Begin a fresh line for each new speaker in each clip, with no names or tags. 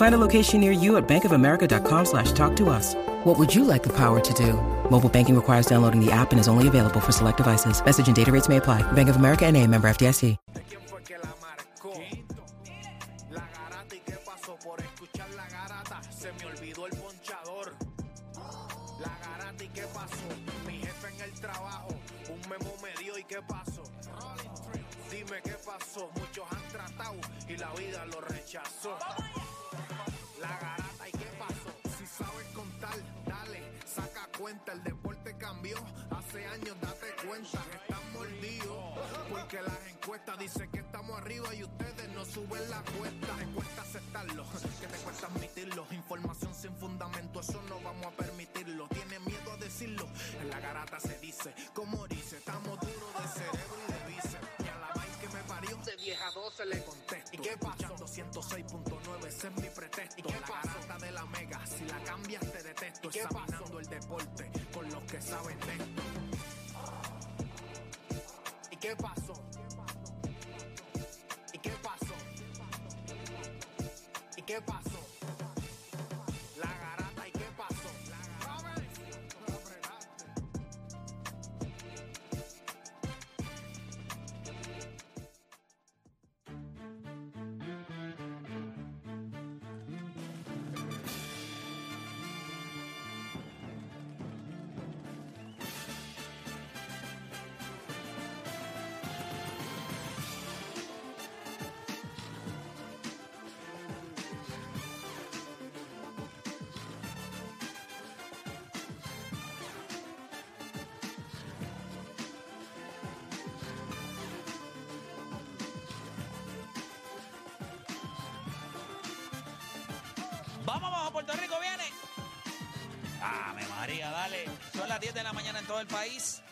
Find a location near you at bankofamerica.com slash talk to us. What would you like the power to do? Mobile banking requires downloading the app and is only available for select devices. Message and data rates may apply. Bank of America and a member FDIC.
¿Quién fue que la marcó? La garata y qué pasó por escuchar la garata. Se me olvidó el ponchador. La garata y qué pasó. Mi jefe en el trabajo. Un memo me dio y qué pasó. Dime qué pasó. Muchos han tratado y la vida lo rechazó. La garata y qué pasó. Si sabes contar, dale, saca cuenta. El deporte cambió. Hace años date cuenta. Están mordidos. Porque las encuestas dicen que estamos arriba y ustedes no suben la cuesta. Te cuesta aceptarlo, que te cuesta admitirlo. Información sin fundamento, eso no vamos a permitirlo. Tiene miedo a decirlo. En la garata se dice, como dice, estamos duros de cerebro y de bíceps. Y a la que me parió, de 10 a 12 le contesto. ¿Y qué pasó? 106.9, ese es mi pretexto. ¿Y qué la garata de la mega, si la cambias te detesto. ¿Y qué Examinando el deporte con los que saben de esto. ¿Y qué pasó? ¿Y qué pasó? ¿Y qué pasó?
Vamos abajo, Puerto Rico viene. Ave María, dale. Son las 10 de la mañana en todo el país.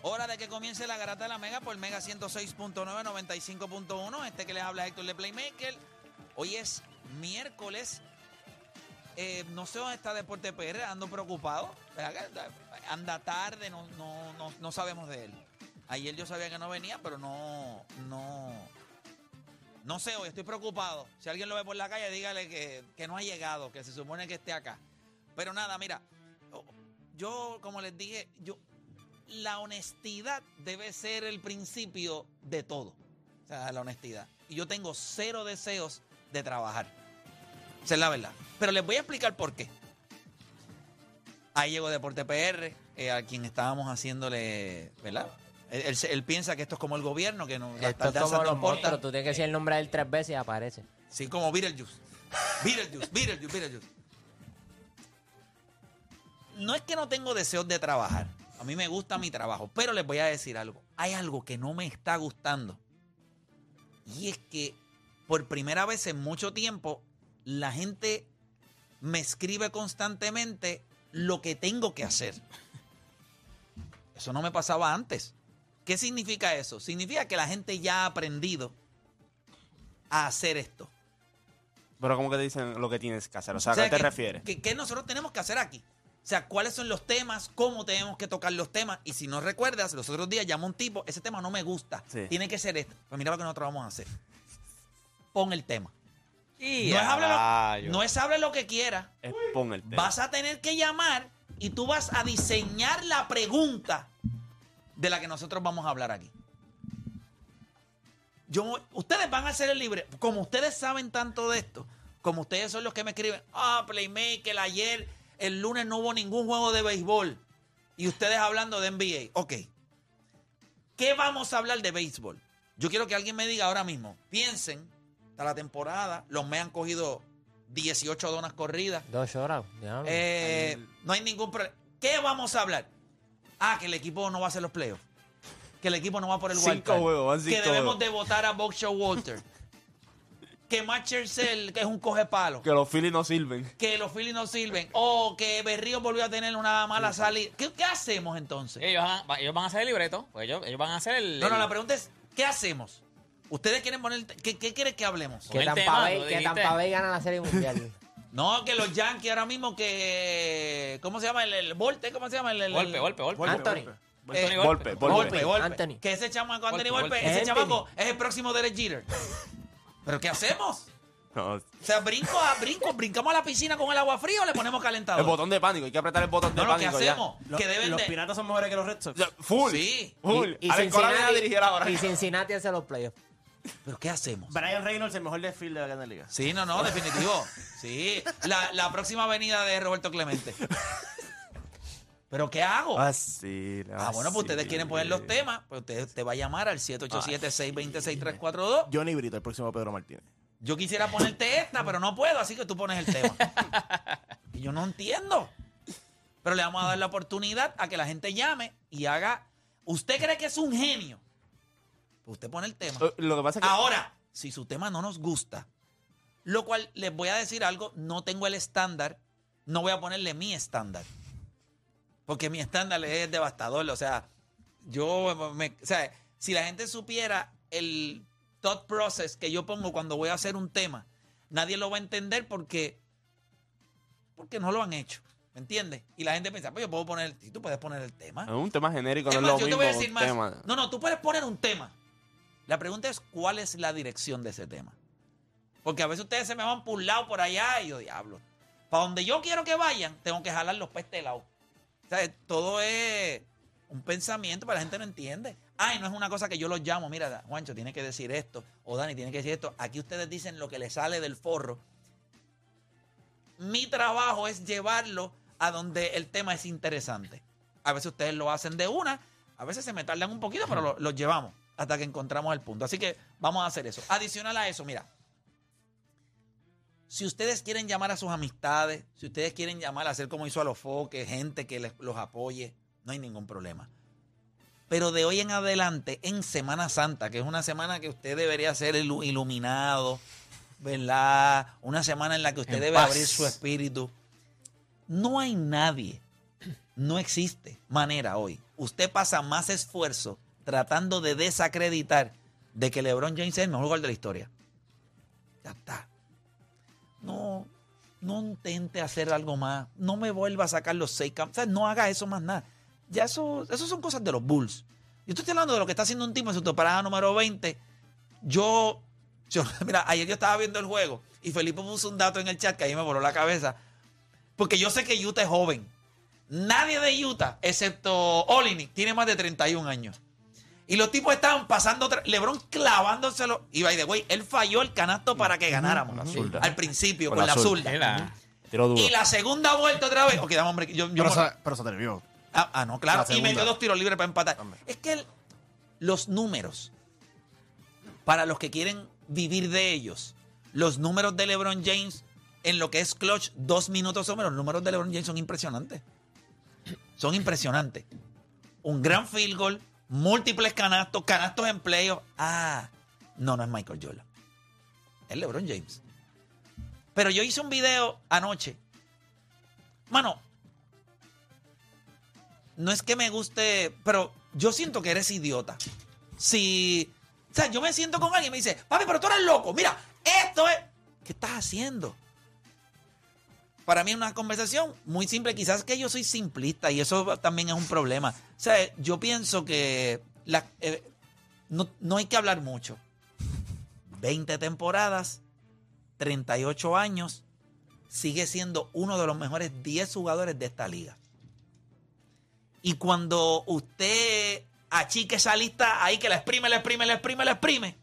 Hora de que comience la garata de la Mega por Mega 106.9, 95.1. Este que les habla Héctor de Playmaker. Hoy es miércoles. Eh, no sé dónde está Deporte PR, ando preocupado. Anda tarde, no, no, no, no sabemos de él. Ayer yo sabía que no venía, pero no, no, no sé, hoy estoy preocupado. Si alguien lo ve por la calle, dígale que, que no ha llegado, que se supone que esté acá. Pero nada, mira, yo, como les dije, yo, la honestidad debe ser el principio de todo. O sea, la honestidad. Y yo tengo cero deseos de trabajar. Esa es la verdad. Pero les voy a explicar por qué. Ahí llegó Deporte PR, eh, a quien estábamos haciéndole, ¿verdad? Él, él se- él piensa que esto es como el gobierno, que no, las
Esto es como
no
los monstruos. Tú tienes que decir el nombre de él tres veces y aparece.
Sí, como Beetlejuice. Beetlejuice, Beetlejuice, Beetlejuice. No es que no tengo deseos de trabajar. A mí me gusta mi trabajo. Pero les voy a decir algo. Hay algo que no me está gustando. Y es que por primera vez en mucho tiempo la gente me escribe constantemente lo que tengo que hacer. Eso no me pasaba antes. ¿Qué significa eso? Significa que la gente ya ha aprendido a hacer esto.
Pero como que te dicen lo que tienes que hacer. O sea,
O
¿a
sea,
qué te
que-
refieres?
que- ¿Qué nosotros tenemos que hacer aquí? O sea, ¿cuáles son los temas? ¿Cómo tenemos que tocar los temas? Y si no recuerdas, los otros días llamó un tipo, ese tema no me gusta.
Sí.
Tiene que ser este. Pues mira lo que nosotros vamos a hacer. Pon el tema.
Y
No es, hable lo, no es hable lo que quiera.
Es pon el tema.
Vas a tener que llamar y tú vas a diseñar la pregunta de la que nosotros vamos a hablar aquí. Yo, ustedes van a ser el libre. Como ustedes saben tanto de esto, como ustedes son los que me escriben, ah, Playmaker, ayer, el lunes no hubo ningún juego de béisbol. Y ustedes hablando de NBA. Ok. ¿Qué vamos a hablar de béisbol? Yo quiero que alguien me diga ahora mismo, piensen, hasta la temporada, los me han cogido 18 donas corridas.
Dos horas.
Eh, no hay ningún problema. ¿Qué vamos a hablar? Ah, que el equipo no va a hacer los playoffs. Que el equipo no va por el
Cinco
wild card.
juegos, van
Que debemos
juegos.
de votar a Boxer Walter. que Matt Churchill, que es un coge palo.
Que los Phillies no sirven.
Que los Phillies no sirven. O que Berrío volvió a tener una mala salida. ¿Qué, qué hacemos entonces?
Ellos van, va- ellos van a hacer el libreto. Pues ellos, ellos van a hacer el.
No, no,
el-
la pregunta es, ¿qué hacemos? ¿Ustedes quieren poner... ¿Qué, qué quieren que hablemos?
que Tampa, Bay, que. Tampa Bay gana la Serie Mundial.
No, que los Yankees ahora mismo que... ¿Cómo se llama? El, el Volte, ¿cómo se llama? El, el-
Golpe, golpe, golpe.
Anthony.
Eh,
Golpe,
Golpe.
golpe.
Golpe, golpe.
Anthony.
Que ese chamaco Anthony
Golpe,
ese chamaco es el próximo Derek Jeter. ¿Pero qué hacemos?
No,
O sea, brinco a brinco, brincamos a la piscina con el agua fría o le ponemos calentador.
el botón de pánico, hay que apretar el botón de
no, no, ¿qué
pánico ya.
hacemos?
Los,
deben
los
de...
piratas son mejores que los Red Sox.
Full.
Sí.
Full.
y, y
a
Cincinnati,
dirigir ahora.
y Cincinnati hace los playoffs.
¿Pero qué hacemos?
Brian Reynolds, el mejor desfile de la Grande Liga.
Sí, no, no, definitivo. Sí. La, la próxima avenida de Roberto Clemente. ¿Pero qué hago?
Ah, sí.
Ah, bueno, pues ustedes quieren poner los temas, pues usted te va a llamar al 787-626-342.
Johnny Brito, el próximo Pedro Martínez.
Yo quisiera ponerte esta, pero no puedo, así que tú pones el tema. Y yo no entiendo. Pero le vamos a dar la oportunidad a que la gente llame y haga. ¿Usted cree que es un genio? Pues usted pone el tema.
Eh, Lo que pasa es que.
Ahora, si su tema no nos gusta, lo cual les voy a decir algo, no tengo el estándar, no voy a ponerle mi estándar. Porque mi estándar es devastador. O sea, yo me, o sea, si la gente supiera el thought process que yo pongo cuando voy a hacer un tema, nadie lo va a entender porque, porque no lo han hecho. ¿Me entiendes? Y la gente piensa, pues yo puedo poner, si tú puedes poner el tema.
Es un tema genérico,
Es
no
más,
es lo
yo te
mismo.
voy a decir más.
tema.
No, no, tú puedes poner un tema. La pregunta es cuál es la dirección de ese tema. Porque a veces ustedes se me van por por allá, y yo, diablo. Para donde yo quiero que vayan, tengo que jalar los pestes de lado. Todo es un pensamiento, pero la gente no entiende. Ay, no es una cosa que yo los llamo. Mira, Juancho, tiene que decir esto. O Dani, tiene que decir esto. Aquí ustedes dicen lo que les sale del forro. Mi trabajo es llevarlo a donde el tema es interesante. A veces ustedes lo hacen de una, a veces se me tardan un poquito, pero lo- los llevamos hasta que encontramos el punto. Así que vamos a hacer eso. Adicional a eso, mira, si ustedes quieren llamar a sus amistades, si ustedes quieren llamar a hacer como hizo a los foques, gente que les- los apoye, no hay ningún problema. Pero de hoy en adelante, en Semana Santa, que es una semana que usted debería ser ilu- iluminado, ¿verdad? Una semana en la que usted
En
debe
paz.
abrir su espíritu. No hay nadie, no existe manera hoy. Usted pasa más esfuerzo tratando de desacreditar de que LeBron James es el mejor jugador de la historia. Ya está. No, no intente hacer algo más. No me vuelva a sacar los seis campos. O sea, no haga eso más nada. Ya eso, eso son cosas de los Bulls. Yo estoy hablando de lo que está haciendo un tipo en su temporada número 20. Yo, mira, ayer yo estaba viendo el juego y Felipe puso un dato en el chat que ahí me voló la cabeza. Porque yo sé que Utah es joven. Nadie de Utah, excepto Olinick, tiene más de 31 años. Y los tipos estaban pasando, LeBron clavándoselo. Y by the way, él falló el canasto para que ganáramos.
Con la zurda.
Al principio,
Con
con,
la zurda.
la-.
Y la segunda vuelta otra vez. Ok, dame, hombre. Yo, yo
Pero, se, pero se atrevió.
ah, ah, no, claro.
la
Y metió dos tiros libres para empatar.
Hombre.
Es que el- los números, para los que quieren vivir de ellos, los números de LeBron James en lo que es clutch, dos minutos o menos, los números de LeBron James son impresionantes. Son impresionantes. Un gran field goal, múltiples canastos, canastos en playoff. Ah, no, no es Michael Jordan. Es LeBron James. Pero yo hice un video anoche. Mano, no es que me guste, pero yo siento que eres idiota. Si, o sea, yo me siento con alguien y me dice, papi, pero tú eres loco, mira, esto es, ¿qué estás haciendo? Para mí es una conversación muy simple, quizás que yo soy simplista y eso también es un problema. O sea, yo pienso que eh, no, no hay que hablar mucho. 20 temporadas, 38 años, sigue siendo uno de los mejores 10 jugadores de esta liga. Y cuando usted achique esa lista ahí que la exprime, la exprime, la exprime, la exprime,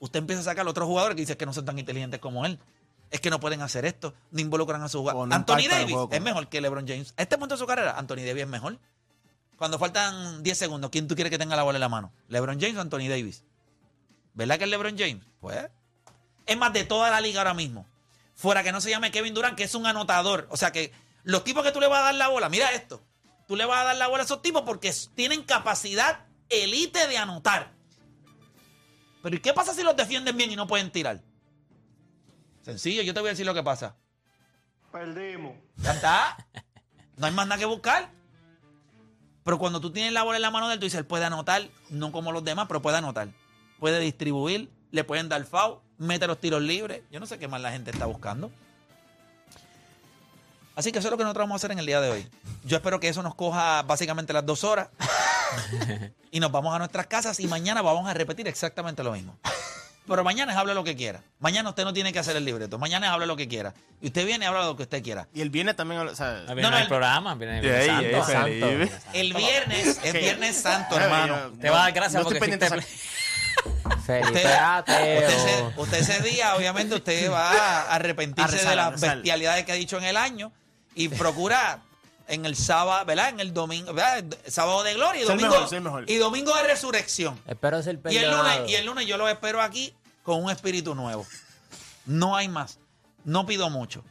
usted empieza a sacar a otros jugadores que dicen que no son tan inteligentes como él. Es que no pueden hacer esto, no involucran a su jugador.
No
Anthony Davis es mejor que LeBron James. A este punto de su carrera, Anthony Davis es mejor. Cuando faltan 10 segundos, ¿quién tú quieres que tenga la bola en la mano? ¿LeBron James o Anthony Davis? ¿Verdad que es LeBron James? Pues. Es más de toda la liga ahora mismo. Fuera que no se llame Kevin Durant, que es un anotador. O sea que los tipos que tú le vas a dar la bola, mira esto. Tú le vas a dar la bola a esos tipos porque tienen capacidad elite de anotar. Pero ¿y qué pasa si los defienden bien y no pueden tirar? Sencillo, yo te voy a decir lo que pasa.
Perdimos.
Ya está. No hay más nada que buscar. Pero cuando tú tienes la bola en la mano de él, tú dices, él puede anotar, no como los demás, pero puede anotar. Puede distribuir, le pueden dar foul, mete los tiros libres. Yo no sé qué más la gente está buscando. Así que eso es lo que nosotros vamos a hacer en el día de hoy. Yo espero que eso nos coja básicamente las dos horas. y nos vamos a nuestras casas y mañana vamos a repetir exactamente lo mismo. Pero mañana es hable lo que quiera. Mañana usted no tiene que hacer el libreto. Mañana es hable lo que quiera. Y usted viene y habla lo que usted quiera.
Y el viernes también, o sea,
No, viene
No, no,
el programa, viene el santo.
ey,
santo.
Felipe.
El viernes es Viernes Santo, hermano.
Te va a dar gracias
no estoy
porque
pendiente
Felipe
Usted,
ateo.
usted ese, usted ese día, obviamente, usted va a arrepentirse
A rezar,
de
a
las
rezar.
bestialidades que ha dicho en el año y procura en el sábado, ¿verdad? En el domingo, ¿verdad? Sábado de gloria y
Ser
domingo,
mejor, ser mejor.
y domingo de resurrección.
Espero ser
Y el,
perdonado.
lunes, y el lunes yo lo espero aquí con un espíritu nuevo. No hay más. No pido mucho.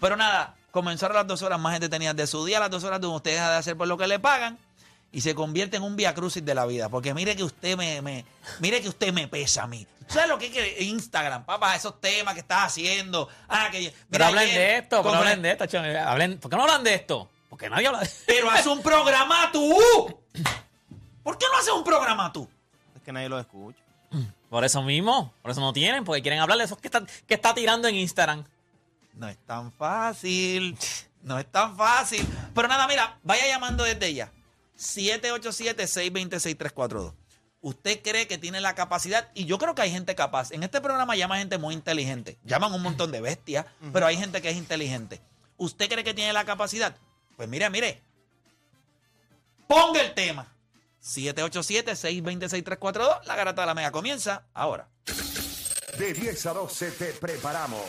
Pero nada, comenzaron las dos horas más entretenidas de su día, las dos horas donde usted deja de hacer por lo que le pagan y se convierte en un via crucis de la vida. Porque mire que usted me, me- mire que usted me pesa a mí. ¿Sabes lo que es que Instagram, papá? Esos temas que estás haciendo. Ah, que
Pero
mira,
hablen
ayer
de esto, pero
compré-
hablen de esto, chon. Hablen, ¿Por qué no hablan de esto? Porque nadie habla de esto.
Pero haz un programa tú. ¿Por qué no haces un programa tú?
Es que nadie lo escucha.
Por eso mismo, por eso no tienen, porque quieren hablar de esos que está, que está tirando en Instagram.
No es tan fácil. No es tan fácil. Pero nada, mira, vaya llamando desde ya. 787-626-342. Usted cree que tiene la capacidad, y yo creo que hay gente capaz. En este programa llama gente muy inteligente. Llaman un montón de bestias, pero hay gente que es inteligente. ¿Usted cree que tiene la capacidad? Pues mire, mire. Ponga el tema. 787-626-342. La garata de la mega comienza ahora.
De 10 a 12 te preparamos.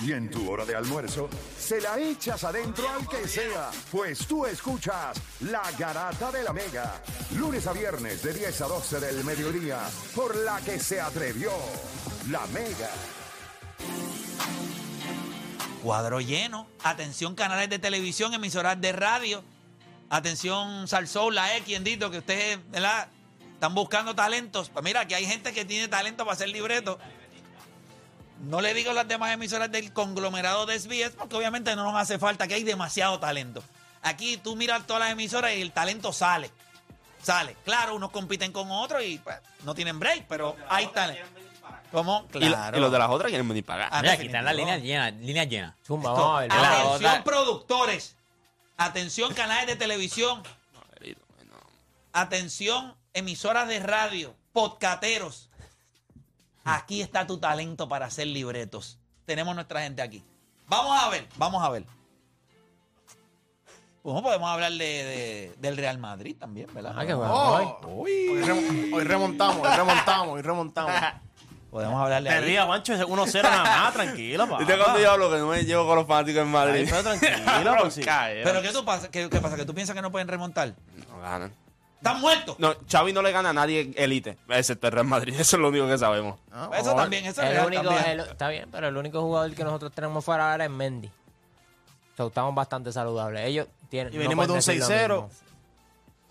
Y en tu hora de almuerzo, se la echas adentro al que sea, pues tú escuchas La Garata de la Mega. Lunes a viernes de 10 a 12 del mediodía, por la que se atrevió La Mega.
Cuadro lleno. Atención, canales de televisión, emisoras de radio. Atención, Salsoul, la X, Dito, que ustedes, ¿verdad? Están buscando talentos. Pues mira, que hay gente que tiene talento para hacer libretos. No le digo las demás emisoras del conglomerado de SBS porque obviamente no nos hace falta, que hay demasiado talento. Aquí tú miras todas las emisoras y el talento sale. Sale. Claro, unos compiten con otros y pues, no tienen break, pero hay talento. ¿Cómo?
Y,
Claro.
y los de las otras quieren venir para acá.
Ah,
Mira, aquí están las líneas llenas, líneas llenas.
Zumba,
Esto-
vamos a ver.
La
atención, productores. Atención, canales de televisión. Atención, emisoras de radio. Podcateros. Aquí está tu talento para hacer libretos. Tenemos nuestra gente aquí. Vamos a ver, vamos a ver. Pues podemos hablar de, de- del Real Madrid también, ¿verdad?
Ah, qué bueno.
Oh, hoy, hoy remontamos, hoy remontamos, hoy remontamos.
Podemos hablarle
Te
ahí.
rías, Mancho, ese 1-0 nada más, tranquilo, papá.
¿Viste cuando yo hablo que no me llevo con los fanáticos en Madrid?
pero tranquilo, pues sí.
Pero ¿qué, tú pasa, qué, qué pasa? ¿Que tú piensas que no pueden remontar?
No ganan.
¿Están muertos?
No, Xavi no le gana a nadie elite, excepto el Real Madrid. Eso es lo único que sabemos.
Ah,
Eso también, eso es
El
real
único,
también.
el- está bien, pero el único jugador que nosotros tenemos fuera ahora es Mendy. So, estamos bastante saludables. Ellos tienen.
Y
no
venimos de un
pueden decir lo
6-0.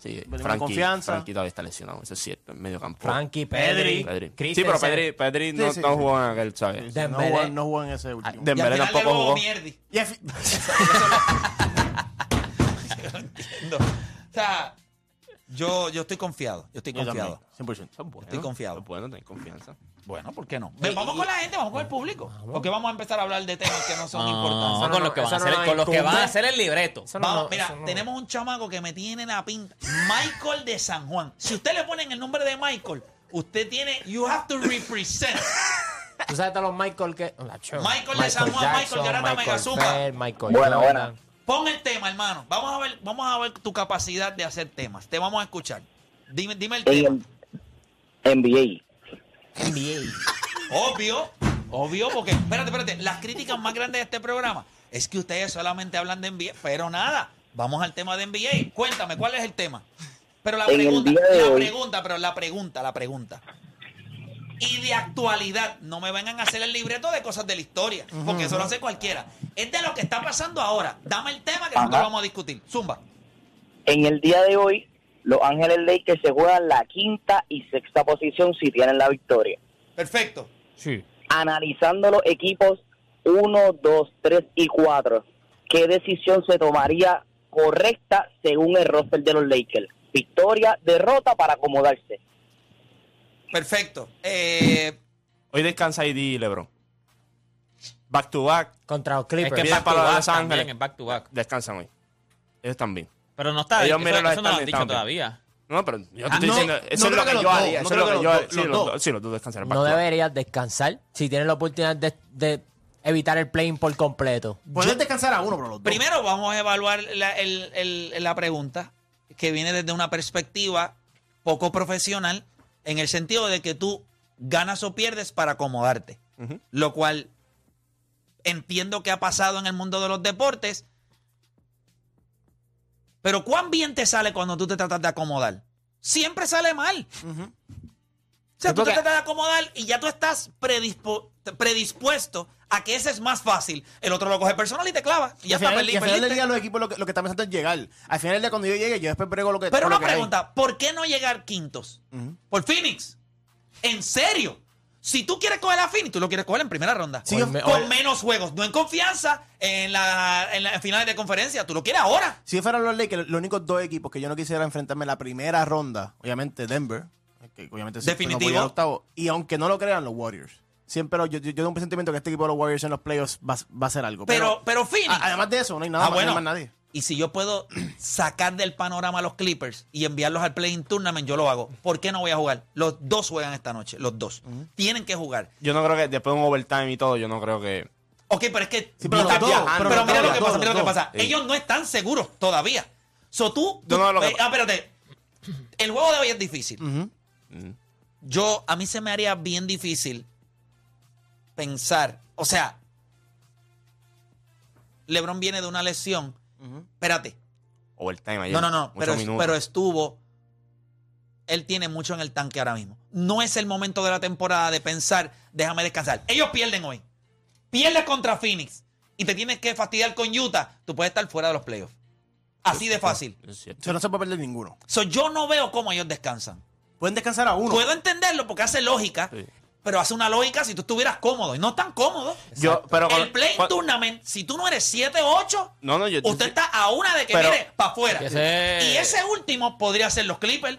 Sí, Frankie,
con confianza.
Frankie todavía está lesionado, eso es cierto, en medio campo.
Frankie,
Pedri.
Pedri,
Pedri. Sí, pero Pedri, Pedri no,
Sí, sí,
no
sí.
jugó en aquel, ¿sabes?
sí, No
Dembélé.
jugó, no jugó en ese último.
Y al
Dembélé
final
tampoco
le
jugó.
mierdi.
Y al fi-
entiendo. O sea, yo, yo estoy confiado. Yo estoy
Yo
confiado.
también, 100%.
Son buenos,
Estoy confiado.
son buenos, ten confianza.
Bueno, ¿por qué no? Ven, vamos con la gente, vamos con el público. Porque vamos a empezar a hablar de temas que no son
No,
importantes.
no,
con los que van a hacer,
no
con los que van a
incumbe.
hacer el libreto.
Vamos,
no,
mira, tenemos un chamaco que me tiene la pinta. Michael de San Juan. Si usted le ponen el nombre de Michael, usted tiene, you have to represent.
Tú sabes todos los Michael que.
Michael de San Juan, Michael Garata
Michael
Megazumba.
Phelps, Michael Jordan.
Pon el tema, hermano. Vamos a ver, vamos a ver tu capacidad de hacer temas. Te vamos a escuchar. Dime, dime el tema.
NBA.
Obvio, obvio, porque, espérate, espérate, las críticas más grandes de este programa es que ustedes solamente hablan de NBA, pero nada, vamos al tema de NBA. Cuéntame, ¿cuál es el tema? Pero la
En
pregunta, la
hoy-
pregunta, pero la pregunta, la pregunta. y de actualidad. No me vengan a hacer el libreto de cosas de la historia, porque eso lo hace cualquiera. Es de lo que está pasando ahora. Dame el tema que nosotros vamos a discutir. Zumba.
En el día de hoy, Los Ángeles Lakers se juegan la quinta y sexta posición si tienen la victoria.
Perfecto.
Sí.
Analizando los equipos 1, 2, 3 y 4, ¿qué decisión se tomaría correcta según el roster de los Lakers? Victoria, derrota para acomodarse.
Perfecto. Eh,
Hoy descansa ID LeBron. Back to back.
Contra los
Es
Clippers.
que
Viene
back
para
to
los Ángeles.
también, es back to back.
Descansan hoy. Ellos también.
Pero no está,
Ellos
eso,
miran
eso no lo han dicho todavía.
No, pero yo te
Ah,
estoy
no,
diciendo. Eso es lo
que
yo haría.
no
Eso es lo
que
que yo Sí,
los dos.
back
No deberías descansar si tienes la oportunidad de, de evitar el playing por completo.
Puedes descansar a uno, pero los dos.
primero vamos a evaluar la, el- el- la pregunta que viene desde una perspectiva poco profesional en el sentido de que tú ganas o pierdes para acomodarte. Lo cual entiendo que ha pasado en el mundo de los deportes. Pero ¿cuán bien te sale cuando tú te tratas de acomodar? Siempre sale mal. O sea, tú te tratas de acomodar y ya tú estás predispo- predispuesto a que ese es más fácil. El otro lo coge personal y te clava. Y
Y
ya
al
está,
final, y al final del día los equipos lo que, lo que están pensando es llegar. Al final del día cuando yo llegue, yo después brego lo que
Pero una
hay.
pregunta, ¿por qué no llegar quintos?
Ujú.
Por Phoenix. ¿En serio? Si tú quieres coger a Phoenix, tú lo quieres coger en primera ronda.
Sí,
con,
me-
con
o-
menos juegos, no en confianza en la, en la finales de conferencia. Tú lo quieres ahora.
Si fueran los Lakers, los únicos dos equipos que yo no quisiera enfrentarme en la primera ronda, obviamente Denver, que obviamente
Definitivo.
no al octavo, y aunque no lo crean, los Warriors. Siempre lo- yo, yo, yo tengo un presentimiento que este equipo de los Warriors en los playoffs va, va a ser algo.
Pero, pero Phoenix.
a- además de eso, no hay nada
Ah,
más, no hay
bueno.
más nadie.
Y si yo puedo sacar del panorama a los Clippers y enviarlos al Playing Tournament, yo lo hago. ¿Por qué no voy a jugar? Los dos juegan esta noche, los dos. Tienen que jugar.
Yo no creo que después de un overtime y todo, yo no creo que.
Ok, pero es que.
Sí, pero
Mira, pero, lo que pasa, mira lo que pasa. Ellos no están seguros todavía. So tú.
No,
tú-
no, lo que-
ah, espérate. El juego de hoy es difícil.
Ujú.
Yo, a mí se me haría bien difícil pensar. O sea, LeBron viene de una lesión. Espérate.
Overtime ayer.
No, no, no. Pero, pero estuvo. Él tiene mucho en el tanque ahora mismo. No es el momento de la temporada de pensar, déjame descansar. Ellos pierden hoy. Pierdes contra Phoenix y te tienes que fastidiar con Utah. Tú puedes estar fuera de los playoffs. Así de fácil.
Es cierto.
O sea, no se puede perder ninguno.
So, yo no veo cómo ellos descansan.
Pueden descansar a uno.
Puedo entenderlo porque hace lógica,
Sí.
Pero hace una lógica si tú estuvieras cómodo. Y no tan cómodo.
Yo, pero
el play
cuando-
tournament, si tú no eres 7-8,
No, no, yo.
usted está a una de que
Pero-
mire para afuera. Y ese último podría ser los Clippers.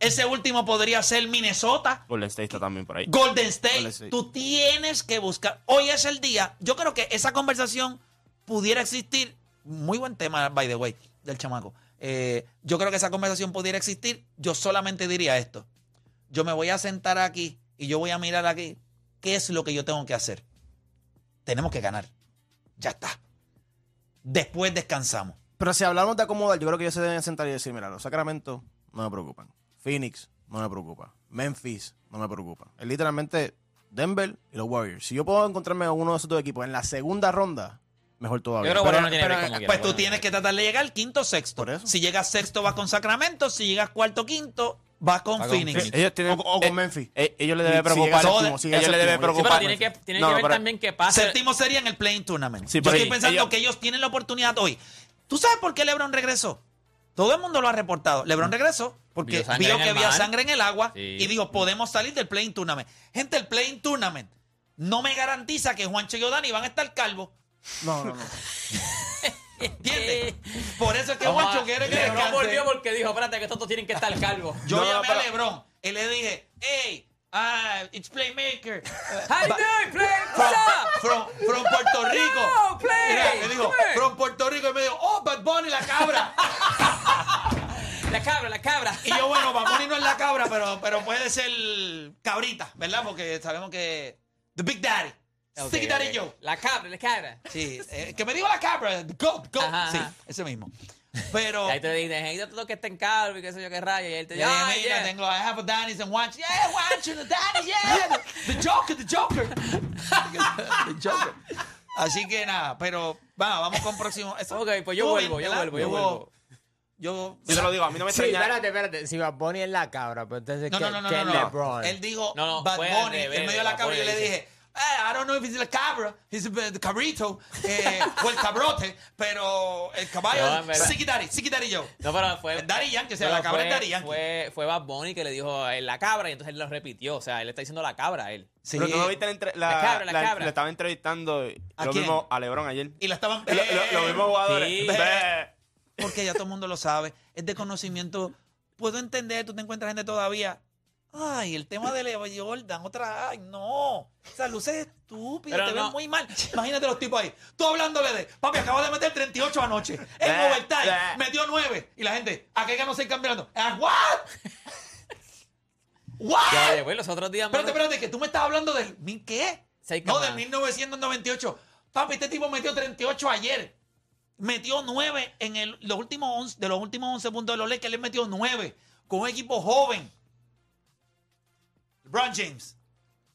Ese último podría ser Minnesota.
Golden State está también por ahí.
Golden State.
Golden State.
Tú tienes que buscar. Hoy es el día. Yo creo que esa conversación pudiera existir. Muy buen tema, by the way, del chamaco. Eh, yo creo que esa conversación pudiera existir. Yo solamente diría esto. Yo me voy a sentar aquí y yo voy a mirar aquí. ¿Qué es lo que yo tengo que hacer? Tenemos que ganar. Ya está. Después descansamos.
Pero si hablamos de acomodar, yo creo que ellos se deben sentar y decir, mira, los Sacramento no me preocupan. Phoenix no me preocupa. Memphis no me preocupa. Es literalmente Denver y los Warriors. Si yo puedo encontrarme a uno de esos dos equipos en la segunda ronda, mejor todavía.
Yo creo que
Pero-
Warriors no tiene
pero-
quiera.
Pues tú
Bueno,
tienes que tratar de llegar quinto sexto.
Por eso.
Si llegas sexto, vas con Sacramento. Si llegas cuarto, quinto, con
Va con
Phoenix.
Phoenix.
Ellos tienen,
O- o con
eh,
Memphis.
eh, ellos le deben preocupar.
séptimo,
ellos le deben.
Sí,
preocupar.
pero tiene que, tiene
No,
que ver
pero-
también que pase.
Séptimo sería en el Playing Tournament.
Sí,
Yo estoy pensando
ellos-
que ellos tienen la oportunidad hoy. ¿Tú sabes por qué LeBron regresó? Todo el mundo lo ha reportado. LeBron regresó porque
Vio
que había
mar.
sangre en el agua
Sí.
y dijo, podemos salir del Playing Tournament. Gente, el Playing Tournament no me garantiza que Juancho y Odani van a estar calvos.
No, no, no.
¿Entiendes? Por eso es que
a-
quiere que
Lebron
descanse.
volvió porque dijo, espérate, que estos dos tienen que estar calvos.
Yo
No, no,
llamé
pero-
a LeBron y le dije, hey, ah, it's Playmaker.
How you doing, play?
from,
What's up?
from, from Puerto Rico.
No, play.
Mira, me dijo, from Puerto Rico. Y me dijo, oh, Bad Bunny, la cabra.
La cabra, la cabra.
y yo, bueno, Bad Bunny no es la cabra, pero, pero puede ser cabrita, ¿verdad? Porque sabemos que. The Big Daddy.
Ok,
Sticky Daddy
ok.
Joe.
La cabra, la cabra.
Sí, eh, que me dijo la cabra. Go, go.
Ajá,
sí,
ajá.
ese mismo. Pero.
Y ahí te dicen, necesito todo que esté en calvo y qué sé yo qué rayo. Y él te dice,
dije,
ah,
mira,
yeah.
tengo, I have a Danny's and Wanch. Yeah, Wanch, the Danny, yeah. The, the Joker, the Joker. the Joker. Así que nada, pero va, vamos con próximo. eso-
Ok, pues yo vuelvo,
bien,
yo vuelvo, yo vuelvo.
yo.
Yo te lo digo, a mí no me
Sí,
extraña.
espérate, espérate. Si Bad Bunny es la cabra, pero entonces
No,
¿qué,
no, no, no,
qué
no, no.
LeBron?
Él dijo
No, no,
Bad Bunny,
revés,
él me dio la cabra y yo le dije, "Eh, I don't know if it's the cabra, it's the cabrito, eh, o el cabrote, pero el caballo,
No.
Siki Daddy, Siki Daddy yo.
No, pero fue.
Es Daddy Yankee, o sea, la cabra
fue,
es Daddy Yankee.
Fue, fue Bad Bunny que le dijo eh, la cabra y entonces él lo repitió. O sea, él está diciendo la cabra a él.
Sí,
Pero tú no viste la, entre- la,
La cabra, la
la-
cabra.
Le estaba entrevistando
¿A
lo
quién?
mismo a LeBron ayer.
y la estaban...
Lo- lo- Los mismos jugadores.
Sí.
Ve.
Porque ya todo el mundo lo sabe. Es de conocimiento. Puedo entender, tú te encuentras gente todavía. Ay, el tema de Leo Jordan, otra. Ay, no. Esa luz es estúpida,
Pero
te
no.
ven muy mal. Imagínate los tipos ahí. Tú hablándole de, papi, acabo de meter 38 anoche. En overtime, metió 9. Y la gente, ¿a qué ganó 6 campeonatos? ¿A what? ¿What?
Ya, después los otros días.
Espérate, espérate, que tú me estás hablando del. ¿mi ¿Qué? No, del 1998. Papi, este tipo metió 38 ayer. Metió 9 en el, los últimos 11, de los últimos 11 puntos de los Lakers. Él metió 9 con un equipo joven. LeBron James.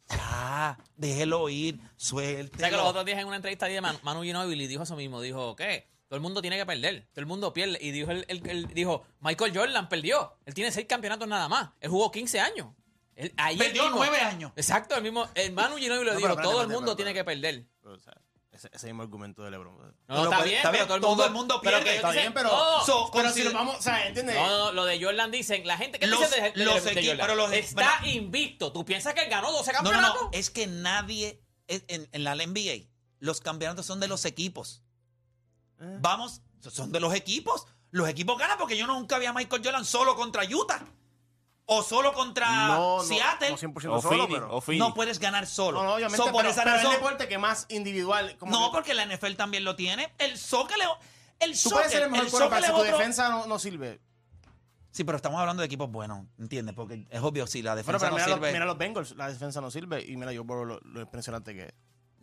Ya, déjelo ir, suelte.
O sea que los otros días en una entrevista de Manu, Manu Ginóbili dijo eso mismo. Dijo, ¿qué? Todo el mundo tiene que perder. Todo el mundo pierde. Y dijo, él, él- él dijo, Michael Jordan perdió. Él tiene seis campeonatos nada más. Él jugó 15 años. Él, ahí él
Perdió
mismo-
9 años.
Exacto, el mismo. El Manu Ginóbili lo
No,
dijo,
pero
todo el mundo tiene que perder.
O sea, ese, ese mismo argumento de LeBron.
No,
Pero
está
pues,
bien,
está
pero
bien,
todo el
todo
mundo,
el mundo
pero
pierde.
que
Está
dicen-
bien, pero,
no,
So,
pero si nos vamos, o sea, ¿entiendes?
No, no, lo de Jordan dicen, la gente que
Los-
dice de, de-
los
de
equipos,
Jordan,
pero los-
está
pero-
invicto. ¿Tú piensas que él ganó 12
No, no,
campeonatos?
no. Es que nadie. En, en la NBA, los campeonatos son de los equipos.
Eh.
Vamos, son de los equipos. Los equipos ganan porque yo nunca vi a Michael Jordan solo contra Utah. O solo contra
no, no,
Seattle.
no 100%
O
solo,
Phoenix,
pero...
o Phoenix.
No puedes ganar solo.
No, no, obviamente,
So, por
pero,
esa
pero
razón.
el deporte que más individual... Como
No,
que-
porque la NFL también lo tiene. El soccer, le- el
Tú
soccer,
puedes ser el mejor quarterback,
soccer
si tu
otro-
defensa no, no sirve.
Sí, pero estamos hablando de equipos buenos, ¿entiendes? Porque es obvio, si la
Bueno,
defensa
pero
no
mira, los,
sirve.
mira los Bengals, la defensa no sirve y mira yo por lo, lo impresionante que es.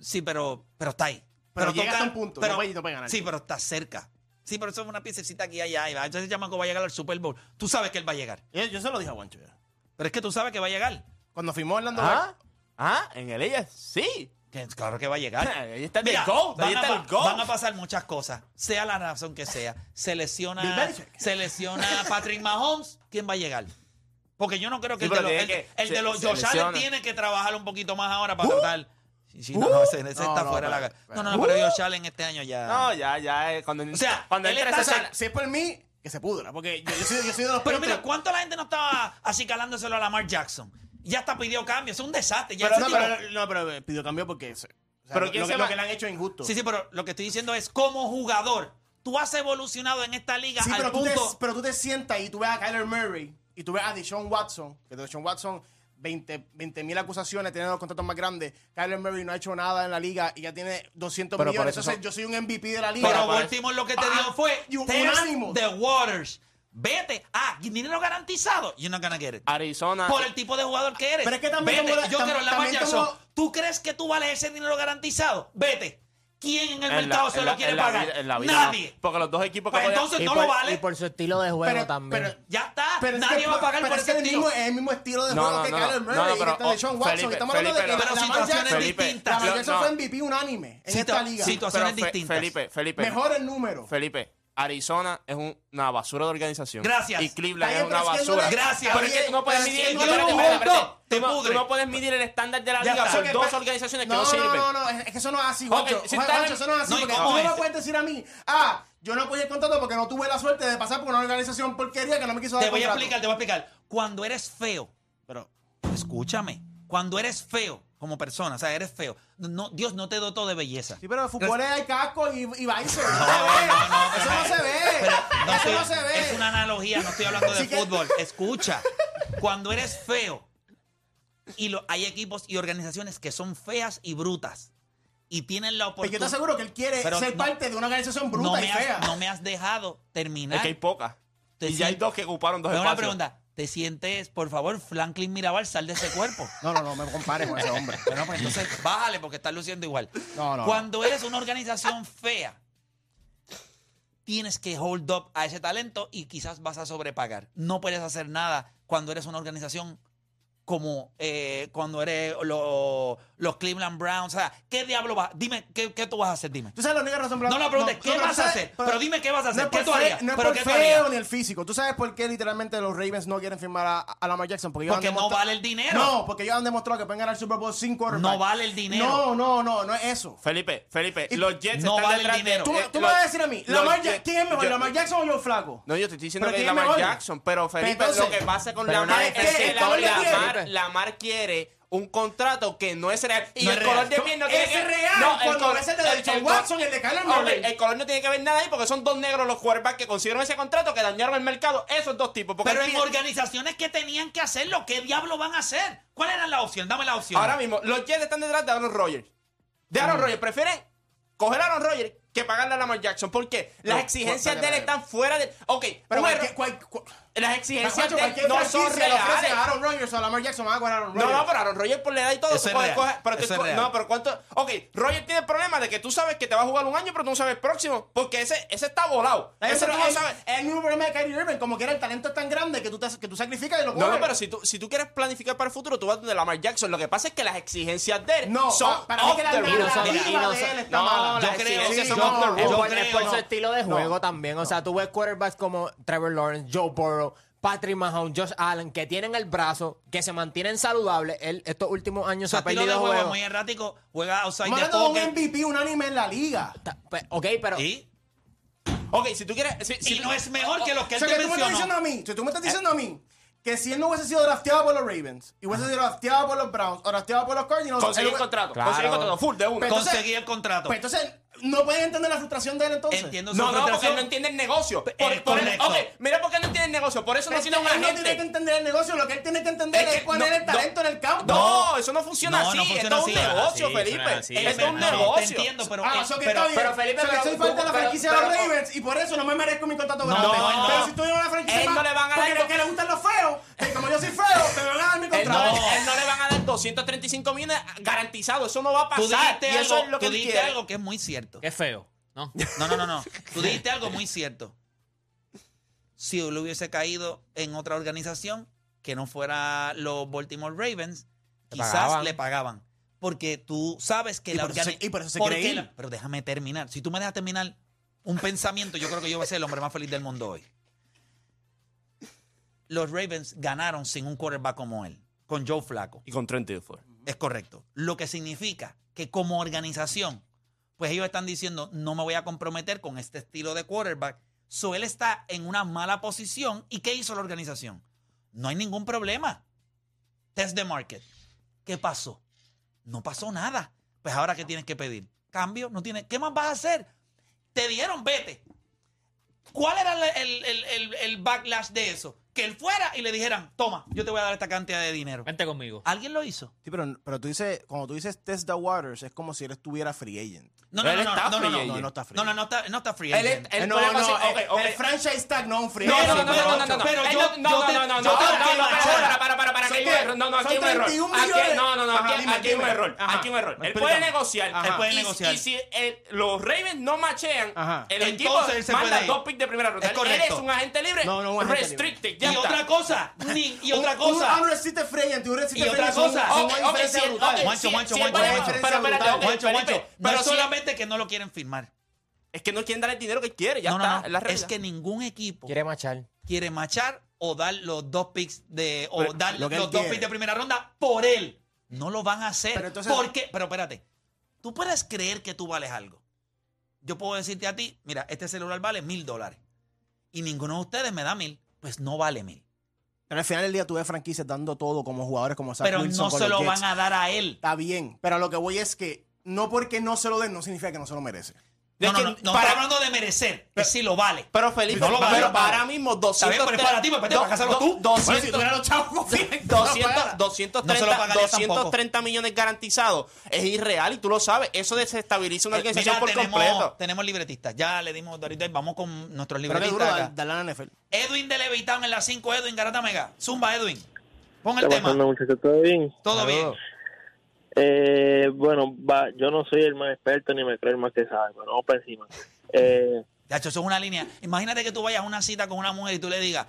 Sí, pero, pero está ahí.
Pero llega hasta
gan-
un punto,
pero-
no puede- no puede ganar.
Sí, pero está cerca. Sí, pero eso es una piececita aquí allá. y va. Entonces el chamaco va a llegar al Super Bowl. Tú sabes que él va a llegar.
Yo, yo se lo dije a Juancho ya.
Pero es que tú sabes que va a llegar.
Cuando firmó Orlando
Ah, ah, en el ella sí.
Que- claro que va a llegar.
Ahí está el
Mira,
GOAT,
van,
ahí
a,
está el
pa-
GOAT.
van a pasar muchas cosas, sea la razón que sea. Se
Bill
lesiona,
Belichick.
se lesiona Patrick Mahomes, ¿quién va a llegar? Porque yo no creo que
Sí,
el de
pero
los,
tiene
el,
que-
el
se-
de los
se
Josh Allen
lesiona.
tiene que trabajar un poquito más ahora para tratar. Sí, sí, no, no, ese, ese
No,
está
no,
fuera de la
pero-
No, no, no, pero Josh Allen este año ya.
No, ya, ya. eh, Cuando,
O sea,
cuando
él
entre
está
ese-
sal-
Si es por mí, que se pudra. Porque yo, yo soy, yo soy de los
Pero mira. ¿cuánto la gente no estaba acicalándoselo a Lamar Jackson? Ya hasta pidió cambio, es un desastre. Ya
Pero,
ese
no,
tipo-
pero, no, pero eh, pidió cambio porque... se- o sea,
Pero
lo,
¿quién
lo
se
que,
va-
lo que le han hecho es injusto.
Sí, sí, pero lo que estoy diciendo es como jugador, tú has evolucionado en esta liga
Sí,
al
pero tú, te, pero tú te sientas y tú ves a Kyler Murray y tú ves a Deshaun Watson, que Deshaun Watson, 20 mil acusaciones, tiene los contratos más grandes. Kyler Murray no ha hecho nada en la liga y ya tiene 200
Pero por
millones. Entonces,
son-
yo soy un MVP de la liga.
Pero último lo que te
Ah,
dio fue
unánimo.
the waters. Vete. Ah, dinero garantizado. You're not gonna get it.
Arizona.
Por el tipo de jugador que eres.
Pero es que también
Vete.
como la-
Yo
tam-
quiero
como-
¿Tú crees que tú vales ese dinero garantizado? Vete. ¿Quién en el
en la-
mercado se
en
lo
la-
quiere
en la
pagar?
vida- en la vida
Nadie.
no. Porque los dos equipos que
Pues
podían-
entonces
y,
no
por,
lo vale.
y por su estilo de juego
Pero-
también.
pero-
Ya está.
Pero es
Nadie
que-
va a pagar
pero
por
es que
ese
el
estilo.
mismo, es el mismo estilo de
No,
juego
no,
que
no,
Kyler
no,
Murray
no,
y
pero,
que está Deshaun
oh,
Watson.
Felipe,
Estamos hablando de
Felipe,
que
pero
Lamar
situaciones
Jackson-
distintas.
Lamar Jackson
no.
fue MVP unánime en
Situa-
esta liga.
situaciones
Pero Fe-
distintas.
Felipe, Felipe.
Mejor el número.
Felipe, Arizona es un- una basura de organización.
Gracias.
Y Cleveland es una
no
basura.
Gracias.
Pero es que tú no puedes medir.
que no
espérate,
le
espérate,
gustó.
espérate.
Te
Tú no-
pudre.
Tú no puedes medir el estándar de la liga
que-
dos organizaciones que no,
no,
sirven.
No, no, es es que eso no es así, Juancho.
si
Juancho,
estás-
eso no es así.
No, ¿y
porque
cómo
tú no me puedes decir a mí, ah, yo no apoyé el contrato porque no tuve la suerte de pasar por una organización porquería que no me quiso dar
Te voy a explicar, te voy a explicar. Cuando eres feo,
Pero,
escúchame, cuando eres feo como persona, o sea, eres feo, no, Dios no te dotó de belleza.
sí, pero en fútbol hay casco y, y. No,
No,
se ve.
no, no,
Eso
no,
se ve.
Pero no
Eso
estoy-
no se ve.
Es una analogía, no estoy hablando de
Así que-
fútbol. Escucha, cuando eres feo, y lo- hay equipos y organizaciones que son feas y brutas, y tienen la
Pero yo te
oportunidad...
aseguro que él quiere
Pero
ser
no-
parte de una organización bruta
No
y
me,
fea.
has, no me has dejado terminar.
Es que hay pocas. Y ya hay dos que ocuparon dos
Pero una
espacios.
pregunta, ¿te sientes, por favor, Franklin Mirabal, sal de ese cuerpo?
No, no, no me compares con ese hombre.
Bueno, pues entonces bájale porque estás luciendo igual.
No, no,
Cuando eres una organización fea, tienes que hold up a ese talento y quizás vas a sobrepagar. No puedes hacer nada cuando eres una organización como eh, cuando eres lo- los Cleveland Browns. O sea, ¿qué diablo vas? Dime, ¿qué, qué tú vas a hacer? Dime.
Tú sabes la única razón por la
No, no, preguntes, ¿qué
pero
vas a hacer? Pero dime qué vas a hacer.
No es
¿Qué tú harías?
No es
¿Pero
por
qué
feo ni el físico. ¿Tú sabes por qué literalmente los Ravens no quieren firmar a, a Lamar Jackson? Porque,
no vale el dinero.
No, porque ellos han demostrado que pueden ganar el Super Bowl sin quarterback.
No vale el dinero.
No, no, no, no es eso.
Felipe, Felipe,
Y-
los Jets
no
están
vale el dinero.
Tú,
de...
me-
eh,
tú me vas a decir a mí, Lamar
Jets-
Ja- ¿quién es mejor,
yo-
Lamar Jackson o Joe Flaco?
No, yo te estoy diciendo
¿Pero
que
es
Lamar? Jackson, pero Felipe, lo que pasa con Lamar es que Lamar quiere un contrato que no es real. Y
No
el
es
color de piel no tiene
Es
que
real,
No, el
cuando
color-
ves el de Deshaun
el-
Watson y el de Kyler
Ok,
Murray.
el color no tiene que ver nada ahí porque son dos negros los quarterbacks que consiguieron ese contrato que dañaron el mercado. Esos dos tipos. Porque
Pero en organizaciones que tenían que hacerlo, ¿qué diablo van a hacer? ¿Cuál era la opción? Dame la opción.
Ahora mismo, los Jets están detrás de Aaron Rodgers. De Aaron Rodgers. Prefieren coger a Aaron Rodgers que pagarle a Lamar Jackson. ¿Por qué? Las
No,
exigencias
cu-
de él están fuera de... Ok,
Pero cualquier- cual- cu-
las exigencias
Macho,
de no son reales.
a Aaron Rodgers o a Lamar Jackson van a coger a Aaron
No,
Rodgers.
no, pero Aaron Rodgers por la edad y todo. Coger- pero tú. No, pero ¿cuánto? Ok, Rodgers tiene el problema de que tú sabes que te va a jugar un año, pero tú no sabes el próximo. Porque ese, ese está volado.
Ese
Ese tú no
es,
sabes.
es el mismo problema de Kyrie Irving, como que era el talento es tan grande que tú, te- que tú sacrificas y lo
No,
coges.
no, pero si tú, si tú quieres planificar para el futuro, tú vas donde Lamar Jackson. Lo que pasa es que las exigencias de él
No,
son
pa- para mí que la
no no
de él está
no,
mala.
Yo creo- sí,
son
no,
off the
por, su
no.
estilo de juego también. O sea, tú ves quarterbacks como Trevor Lawrence, Joe Burrow, Patrick Mahomes, Josh Allen, que tienen el brazo, que se mantienen saludables. Él estos últimos años se ha
estilo de
perdido
juego muy errático. Juega outside the
de un
pocket.
MVP unánime en la liga.
Ta- pues, Ok, pero
¿Sí?
Ok, si tú quieres. Si, si
Y
tú-
no es mejor que los que
O
él
sea,
te
que tú me estás diciendo
mencionó.
a mí, si tú me estás diciendo a mí que si él no hubiese sido drafteado por los Ravens y hubiese sido drafteado por los Browns o drafteado por los Cardinals, él
un
hubiese-
contrato.
Claro.
Conseguir un contrato full de.
Pero- entonces-
Conseguí el contrato.
Pues entonces, no pueden entender la frustración de él entonces.
Entiendo su
No, no, porque él no entiende el negocio. Por,
Eh,
por- ok, mira por qué no entiende el negocio. Por eso no tiene un
él no tiene que
agente.
entender el negocio, lo que él tiene que entender
Es
es,
que
cuál
no-
es el
no-
talento en el campo.
No, eso no funciona
No,
así.
no funciona
Esto es
así.
un negocio,
Sí,
Felipe.
así,
Esto es un
no,
negocio.
te entiendo, pero,
ah,
eh,
eso que
pero-
está bien.
pero Felipe, pero
soy parte de la
pero-
franquicia de los Ravens y por eso no me merezco mi contrato
No,
grande.
no.
Pero si tú eres una franquicia
Él
más,
no le van a dar-
que le gustan los feos, que como yo soy feo, me van a dar mi
no,
contrato.
él no le van a dar 235 millones garantizados. Eso no va a pasar. Y eso es lo que
tú
él
dijiste algo que es muy cierto.
Qué feo. ¿no?
No, no, no, no. Tú dijiste algo muy cierto. Si él hubiese caído en otra organización que no fuera los Baltimore Ravens,
Le
quizás
pagaban.
le pagaban. Porque tú sabes que
Y
la organización.
y por eso se quiere ir.
Pero déjame terminar. Si tú me dejas terminar un pensamiento, yo creo que yo voy a ser el hombre más feliz del mundo hoy. Los Ravens ganaron sin un quarterback como él, con Joe Flaco.
Y con 34.
Es correcto. Lo que significa que como organización, pues ellos están diciendo, no me voy a comprometer con este estilo de quarterback. So él está en una mala posición. ¿Y qué hizo la organización? No hay ningún problema. Test the market. ¿Qué pasó? No pasó nada. Pues ahora, ¿qué tienes que pedir? Cambio, no tiene. ¿Qué más vas a hacer? Te dieron, vete. ¿Cuál era el- el- el- el backlash de eso? Que él fuera y le dijeran, toma, yo te voy a dar esta cantidad de dinero.
Vente conmigo.
¿Alguien lo hizo?
Sí, pero, pero tú dices, cuando tú dices test the waters, es como si él estuviera free agent.
No, no,
Él
no, no,
está
no, no,
free
no,
agent.
No, no está free
No, no, no está, no está free
Él,
agent.
él
Eh, no, no,
conseguir-
el,
ok, ok.
el franchise tag, no un free
No, no,
agent.
no, no, no, no, no, no.
Pero
Él
yo-
no, no,
yo
no,
te-
no, no, no, no, no, para, para, para, aquí hay un error. No, no, aquí hay un error.
31
Aquí-. No, no, no, aquí aquí hay un error. Aquí hay un error. Él puede negociar.
Él puede negociar.
Y si el- los Ravens no machean, el equipo
él
manda dos picks de primera ronda. Él es un agente libre
No, no,
restricted.
Y
Ya
otra cosa, ni- y otra
Un-
cosa.
Un agent y un restricted
Y otra cosa.
sí,
Juancho,
bueno,
Juancho.
Pero
solamente que no lo quieren firmar.
Es que no quieren dar el dinero que quiere. Ya
no,
está.
no.
es la
Es
realidad.
que ningún equipo
quiere machar.
quiere machar o dar los dos picks de o
Pero
dar
lo
los dos
quiere.
picks de primera ronda por él. No lo van a hacer.
Pero entonces-
¿Por qué? Pero espérate. Tú puedes creer que tú vales algo. Yo puedo decirte a ti, mira, este celular vale mil dólares. Y ninguno de ustedes me da mil. Pues no vale mil.
Pero al final del día tú ves franquicias dando todo como jugadores como Zach
Pero
Wilson
no se lo van a dar a él.
Está bien, pero lo que voy es que no porque no se lo den no significa que no se lo merece.
No,
Es
no,
que
no, no
para-
hablando de merecer, que sí lo vale.
Pero Felipe,
No lo vale,
pero
no vale.
ahora mismo
Está
200...
bien, pero es para ti, pues, para casarlo tú.
200,
Bueno, si tuviera los chavos con Phoenix, no
200,
fuera.
230,
No se lo pagaría tampoco.
230 millones garantizados. Es irreal y tú lo sabes. Eso desestabiliza una
Eh,
organización
mira,
por
tenemos,
completo.
tenemos libretistas. Ya le dimos ahorita. Vamos con nuestros
duro
libretistas.
a la NFL.
Edwin de Levitown en la 5, Edwin Garata Mega. Zumba, Edwin. Pon
¿Qué
el
está pasando,
tema.
¿Todo bien?
Todo bien.
Eh, bueno, va, yo no soy el más experto ni me creo el más que sabe, pero vamos para encima. Eh,
Ya, eso es una línea. Imagínate que tú vayas a una cita con una mujer y tú le digas,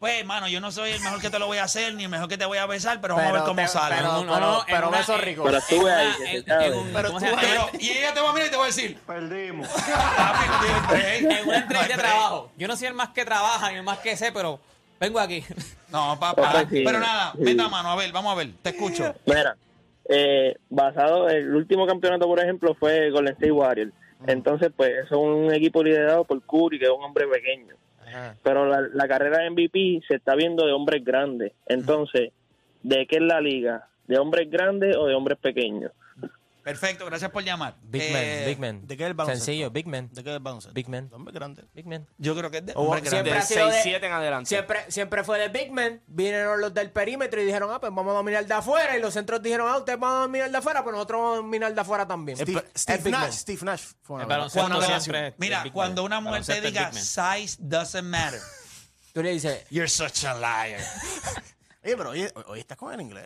Pues, mano, yo no soy el mejor que te lo voy a hacer, ni el mejor que te voy a besar, pero vamos a ver cómo
te-
sale.
Pero,
No, no,
pero,
no,
pero
en-
ricos.
Pero estuve ahí,
Pero, y ella te va a mirar y te va a decir,
Perdimos.
en una entrevista de trabajo. Yo no soy el más que trabaja ni el más que sé, pero vengo aquí.
No, papá. Pero nada,
Sí.
meta mano, a ver, vamos a ver, te escucho.
Mira, eh, basado, el último campeonato, por ejemplo, fue Golden State Warriors. Entonces, pues, es un equipo liderado por Curry, que es un hombre pequeño.
Ajá.
Pero la, la carrera de MVP se está viendo de hombres grandes. Entonces, ¿de qué es la liga? ¿De hombres grandes o de hombres pequeños?
Perfecto, gracias por llamar.
Big
Eh,
man, big man.
¿De qué es el baloncesto?
Sencillo, big man.
¿De qué es el baloncesto?
Big man.
Hombre grande.
Big man.
Yo creo que es de
O-
hombre grande.
siempre
De
ha sido de-
6-7 en adelante.
Siempre, siempre fue de Big Man. Vinieron los del perímetro y dijeron, ah, pues vamos a dominar de afuera. Y los centros dijeron, ah, ustedes van a dominar de afuera, pues nosotros vamos a dominar de afuera también.
Steve,
Es
Steve
Big
Nash.
Man.
Steve Nash. Fue una
El baloncesto
buena
siempre es-
Mira, cuando una mujer te
Baloncesto es
diga
big man.
size doesn't matter,
Tú le dices,
you're such a liar.
Oye, pero hoy, hoy estás con el inglés.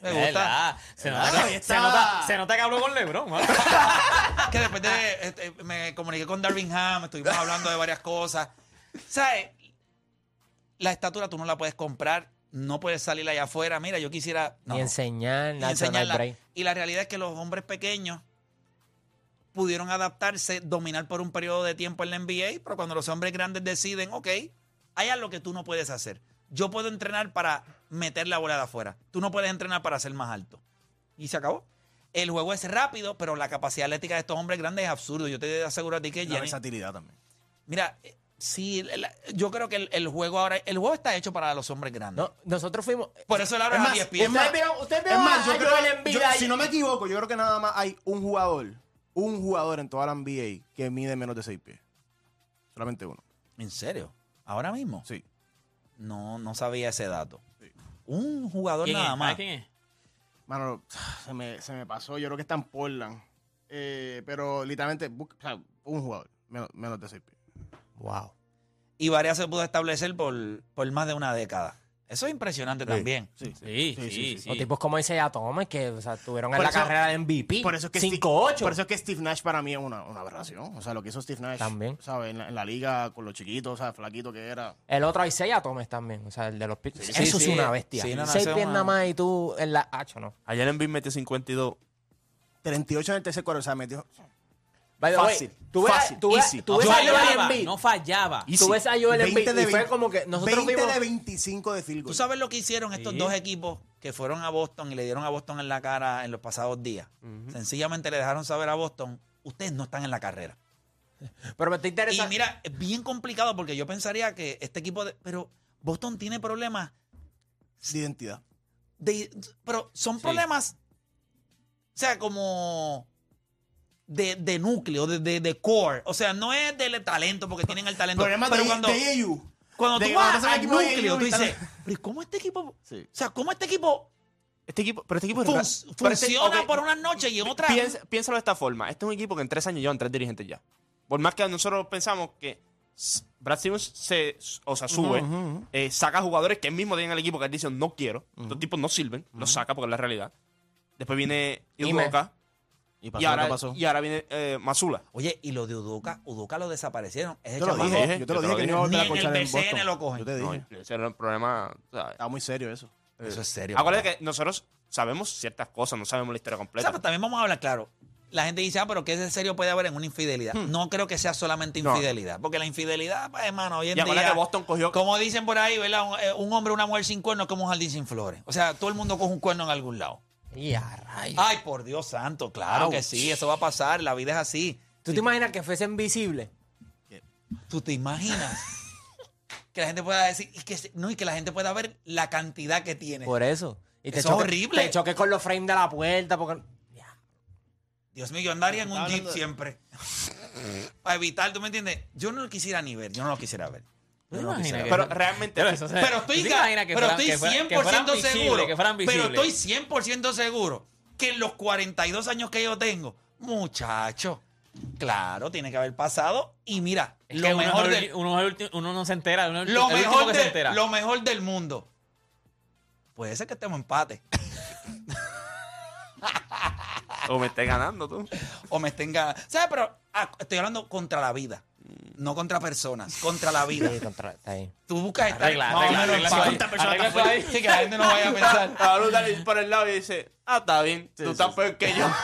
Me
Es
gusta.
verdad. Se nota, se, nota, se nota que habló con LeBron. ¿no?
que después de, este, me comuniqué con Darvin Ham, estuvimos hablando de varias cosas. ¿Sabes? La estatura tú no la puedes comprar, no puedes salir allá afuera. Mira, yo quisiera... no,
ni
no.
enseñar,
Y enseñarla.
break.
Y la realidad es que los hombres pequeños pudieron adaptarse, dominar por un periodo de tiempo en la NBA, pero cuando los hombres grandes deciden, ok, hay algo que tú no puedes hacer. Yo puedo entrenar para meter la bola de afuera. Tú no puedes entrenar para ser más alto. Y se acabó. El juego es rápido, pero la capacidad atlética de estos hombres grandes es absurdo. Yo te aseguro a ti que
La versatilidad también.
Mira, eh, sí, la- yo creo que el, el juego ahora, el juego está hecho para los hombres grandes.
No, nosotros fuimos...
Por eso él ahora
Es más,
a 10 pies.
es más,
¿Ustedes vieron, ustedes
Es
vieron
más, yo creo,
Embiid
yo- si no me equivoco, yo creo que nada más hay un jugador, un jugador en toda la NBA que mide menos de 6 pies. Solamente uno.
¿En serio? ¿Ahora mismo?
Sí.
No, no sabía ese dato. Un jugador
¿Quién
nada
es?
más.
¿Sabes quién es?
Mano, se me, se me pasó. Yo creo que está en Portland. Eh, pero literalmente, busca- o sea, un jugador menos, menos de 6 pies.
Wow.
Y varias se pudo establecer por, por más de una década. Eso es impresionante también.
Sí.
Sí, sí, sí.
O tipos como Isaiah Thomas que o sea, tuvieron en la carrera de MVP.
Por eso es que
5-8.
Steve, por eso es que Steve Nash para mí es una, una aberración. O sea, lo que hizo Steve Nash.
También.
¿sabes? En la, en la liga con los chiquitos, o sea, flaquito que era.
El otro Isaiah Thomas también. O sea, el de los Pistons.
sí,
Eso
sí.
es una bestia.
Sí, no, no,
Seis pies
una-
nada más y tú en la H, ¿no?
Ayer en Big metió 52.
38 en el tercer cuarto, o sea, metió.
By the way,
Fácil,
tú ves,
fácil,
tú ves,
easy.
tú
No
ves a Joel
fallaba,
Embiid.
no fallaba.
Y-
Tú ves a Joel
20
Embiid
de
y fue
20,
como que nosotros
20
vimos...
de 25 de field goal.
¿Tú sabes lo que hicieron estos
Sí.
dos equipos que fueron a Boston y le dieron a Boston en la cara en los pasados días? Sencillamente le dejaron saber a Boston, ustedes no están en la carrera.
Pero me está
Y
interesante.
mira, es bien complicado porque yo pensaría que este equipo... De, pero Boston tiene problemas
De identidad.
de, pero son problemas, o sea, como de, de núcleo, de, de, de core. O sea, no es del talento, porque tienen el talento. Pero
de,
cuando,
de AU.
cuando
de
tú vas al núcleo, tú dices, pero ¿y ¿cómo este equipo?
Sí.
O sea, ¿cómo este equipo
Este equipo, pero este equipo es
fun-
este-
funciona
ok,
por unas noches y en otras...
Piénsalo de esta forma. Este es un equipo que en tres años llevan tres dirigentes ya. Por más que nosotros pensamos que Brad Stevens se, o sea, sube,
ujú.
eh, saca jugadores que él mismo tiene en el equipo que él dice no quiero. Estos tipos no sirven, los saca porque es la realidad. Después viene
Ime.
Y pasó
y
lo
ahora,
que pasó.
y ahora viene eh, Masula.
Oye, y lo de Udoka, Udoka lo desaparecieron. Ese
Yo te lo dije, yo te lo
yo
dije que no iba a
en el
en
BCN
Boston.
lo cogen.
Yo te
No,
dije.
ese era el problema. ¿sabes?
Estaba muy serio eso.
Eso es serio.
Acuérdate que nosotros sabemos ciertas cosas, no sabemos la historia
O sea,
completa.
pero también vamos a hablar claro. La gente dice, ah, pero ¿qué de serio puede haber en una infidelidad? No creo que sea solamente
No.
infidelidad. Porque la infidelidad, pues, hermano, hoy en
Y
día...
que Boston cogió-
Como dicen por ahí, ¿verdad? Un, eh, un hombre o una mujer sin cuerno es como un jardín sin flores. O sea, todo el mundo coge un cuerno en algún lado.
Y a rayos.
Ay, por Dios santo, claro que sí, eso va a pasar, la vida es así.
¿Tú te imaginas que fuese invisible?
¿Tú te imaginas? que la gente pueda decir, y que, no, y que la gente pueda ver la cantidad que tiene.
Por eso. Y te
Eso es horrible.
Te choques con los frames de la puerta. Porque...
Dios mío, yo andaría en un jeep
de-
siempre. Para evitar, ¿tú me entiendes? Yo no lo quisiera ni ver, yo no lo quisiera ver. No
pero realmente.
Pero, eso, o sea,
Pero estoy,
¿tú te
ca-
imaginas que
pero
fueran-
estoy
que fueran-
100%
que fueran visibles,
seguro. pero estoy 100% seguro que en los 42 años que yo tengo, muchacho, claro, tiene que haber pasado. Y mira,
Es
lo
uno,
mejor, del,
uno, no se entera. Uno
lo, mejor
que se
de-
entera.
lo mejor del mundo. Puede ser que estemos en empate.
O me estés ganando tú.
o me estén ganando. ¿Sabes? Pero ah, estoy hablando contra la vida. No contra personas, contra la vida.
Sí, contra- está ahí.
Tú buscas estar
Arregla,
más o
arregla,
menos paz.
eso ahí. Arregla ahí.
Sí, que la gente no vaya a pensar.
Brutal y por el lado y dice, ah, está bien, tú estás peor que yo.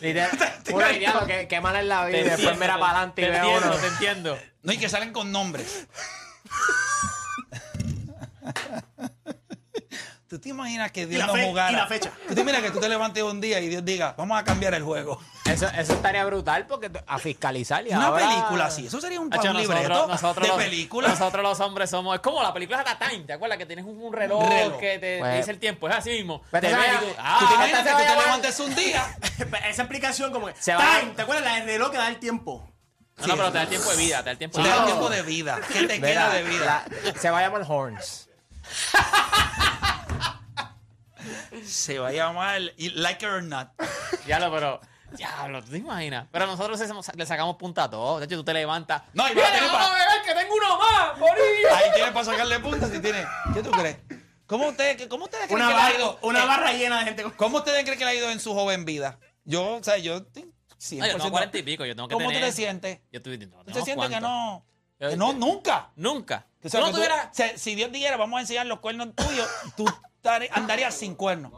Literal, uno diría que, que mal es la vida y después mira para adelante y
te
ve a
entiendo,
uno.
te entiendo.
No, y que salen con nombres. ¿Tú te imaginas que Dios
la
no jugara?
y la fecha.
¿Tú te imaginas que tú te levantes un día y Dios diga, vamos a cambiar el juego?
Eso, eso estaría brutal porque te- a fiscalizar y
Una
ahora-
película así, eso sería un,
Hacho,
un libreto
nosotros, nosotros,
de
los,
película.
nosotros los hombres somos. Es como la película de Time, ¿te acuerdas? Que tienes un, un reloj,
Reloj.
que te, te
Pues-
dice el tiempo. Es así mismo.
Pero
Te
tú
ves
sabes-
y tú,
¿Tú te
ah,
imaginas
esta
que tú te levantes un día?
Esa explicación como que...
Se
Time, ¿te acuerdas? La del reloj que da el tiempo.
no, no, pero te da el tiempo de vida, te da el tiempo
Te
de
da
vida.
tiempo de vida. ¿Qué te queda de vida?
la- se va a llamar Horns.
Se va a llamar Like It or Not.
Diablo, pero. Diablo, ¿tú te imaginas? Pero nosotros le sacamos punta a todo. De hecho, tú te levantas.
No, y
¡Mira, vamos a ver que tengo uno más! ¡Morillo!
Ahí tienes para sacarle puntas si tienes. ¿Qué tú crees? ¿Cómo ustedes, cómo ustedes creen
Una,
que le ha
barra,
ido?
una
eh,
barra llena de gente.
¿Cómo ustedes creen que le ha ido en su joven vida? Yo, o sea, yo estoy 100%.
No, yo tengo 40 y pico, yo tengo que
¿Cómo
tener...
tú te sientes?
Yo estoy, no,
¿Tú te sientes que no? Que no, nunca.
Nunca.
O sea,
no
tú- o sea, si Dios dijera, vamos a enseñar los cuernos tuyos, tú andarías sin cuernos.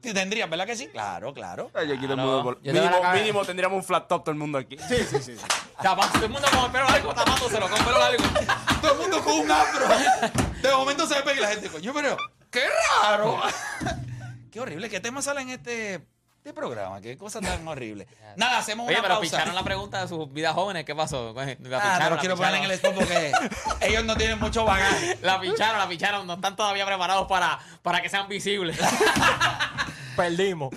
Tendrías, ¿verdad que sí? Claro, claro.
Ay, aquí todo el mundo por-
Yo tengo
mínimo,
la cabeza-
mínimo tendríamos un flat top todo el mundo aquí.
Sí, sí, sí.
Capaz, todo el mundo con el pelo largo tapándoselo, con pelo largo.
Todo el mundo con un afro. De momento se ve y la gente, coño, pero qué raro. qué horrible. ¿Qué tema sale en este, este programa? Qué cosa tan horrible. Nada, hacemos
Oye,
una
pero
pausa.
picharon la pregunta de sus vidas jóvenes. ¿Qué pasó? La
Ah, no quiero poner en el spot porque ellos no tienen mucho bagaje.
La picharon, la picharon. No están todavía preparados para, para que sean visibles.
Perdimos.